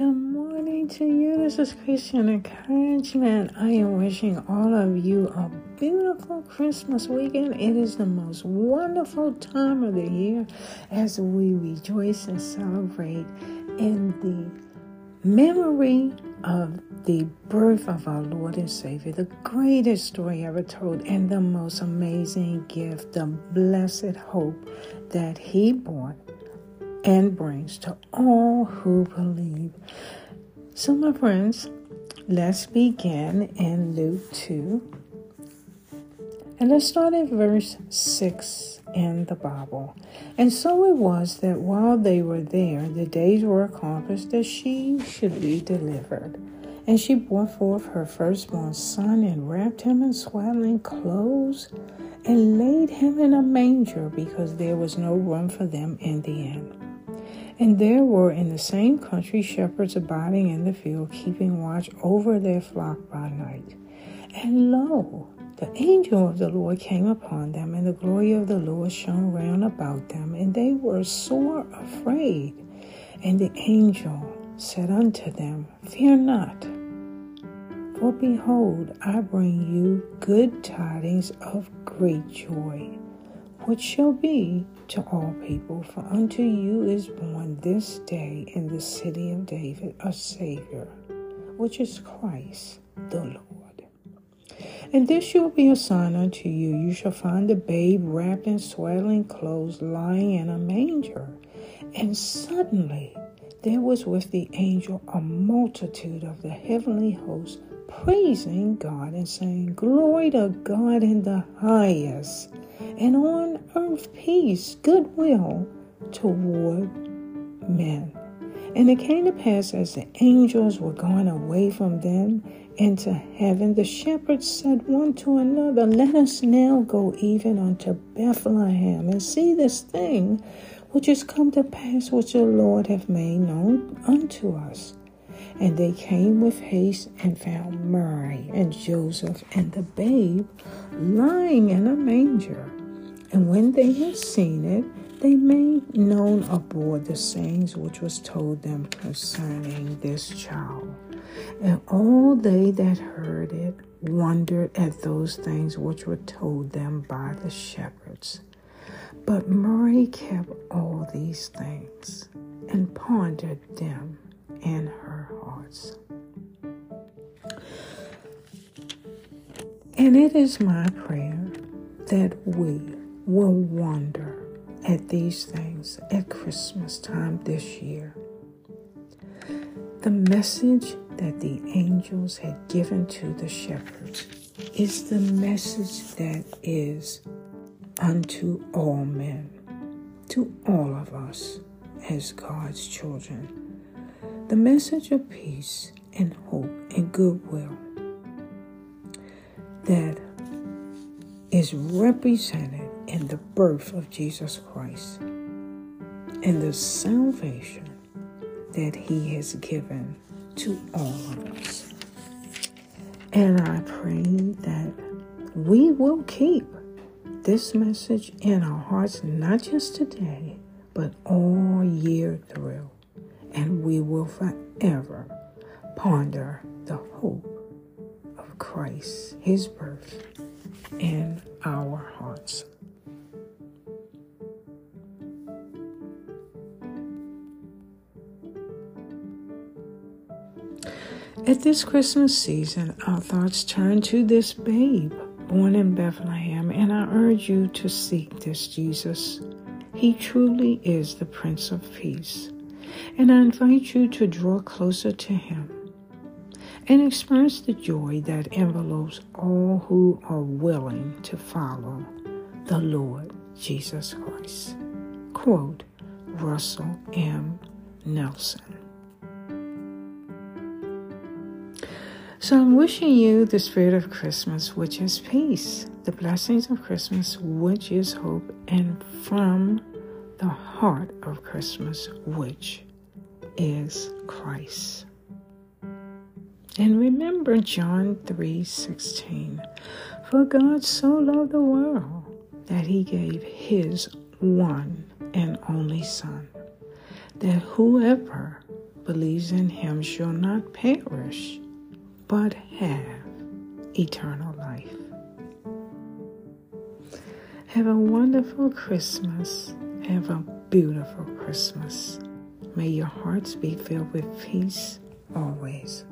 Good morning to you. This is Christian Encouragement. I am wishing all of you a beautiful Christmas weekend. It is the most wonderful time of the year as we rejoice and celebrate in the memory of the birth of our Lord and Savior, the greatest story ever told, and the most amazing gift, the blessed hope that He brought and brings to all who believe. So, my friends, let's begin in Luke 2. And let's start at verse 6 in the Bible. And so it was that while they were there, the days were accomplished that she should be delivered. And she brought forth her firstborn son and wrapped him in swaddling clothes and laid him in a manger because there was no room for them in the inn. And there were in the same country shepherds abiding in the field, keeping watch over their flock by night. And lo, the angel of the Lord came upon them, and the glory of the Lord shone round about them, and they were sore afraid. And the angel said unto them, Fear not, for behold, I bring you good tidings of great joy which shall be to all people. For unto you is born this day in the city of David a Savior, which is Christ the Lord. And this shall be a sign unto you you shall find the babe wrapped in swaddling clothes, lying in a manger. And suddenly there was with the angel a multitude of the heavenly host, praising God and saying, Glory to God in the highest and on earth peace, goodwill toward men. And it came to pass as the angels were gone away from them into heaven, the shepherds said one to another, Let us now go even unto Bethlehem and see this thing which is come to pass, which the Lord hath made known unto us. And they came with haste and found Mary and Joseph and the babe lying in a manger. And when they had seen it, they made known aboard the sayings which was told them concerning this child. And all they that heard it wondered at those things which were told them by the shepherds. But Mary kept all these things and pondered them in her hearts. And it is my prayer that we will wonder at these things at Christmas time this year. The message that the angels had given to the shepherds is the message that is unto all men, to all of us as God's children. The message of peace and hope and goodwill that is represented in the birth of Jesus Christ and the salvation that He has given to all of us. And I pray that we will keep this message in our hearts, not just today, but all year through. And we will forever ponder the hope of Christ, His birth, in our hearts. At this Christmas season, our thoughts turn to this babe born in Bethlehem, and I urge you to seek this Jesus. He truly is the Prince of Peace, and I invite you to draw closer to him and experience the joy that envelopes all who are willing to follow the Lord Jesus Christ. Quote Russell M. Nelson. So I'm wishing you the spirit of Christmas, which is peace, the blessings of Christmas, which is hope, and from the heart of Christmas, which is Christ. And remember John 3:16. For God so loved the world that he gave his one and only son, that whoever believes in him shall not perish, but have eternal life. Have a wonderful Christmas. Have a beautiful Christmas. May your hearts be filled with peace always.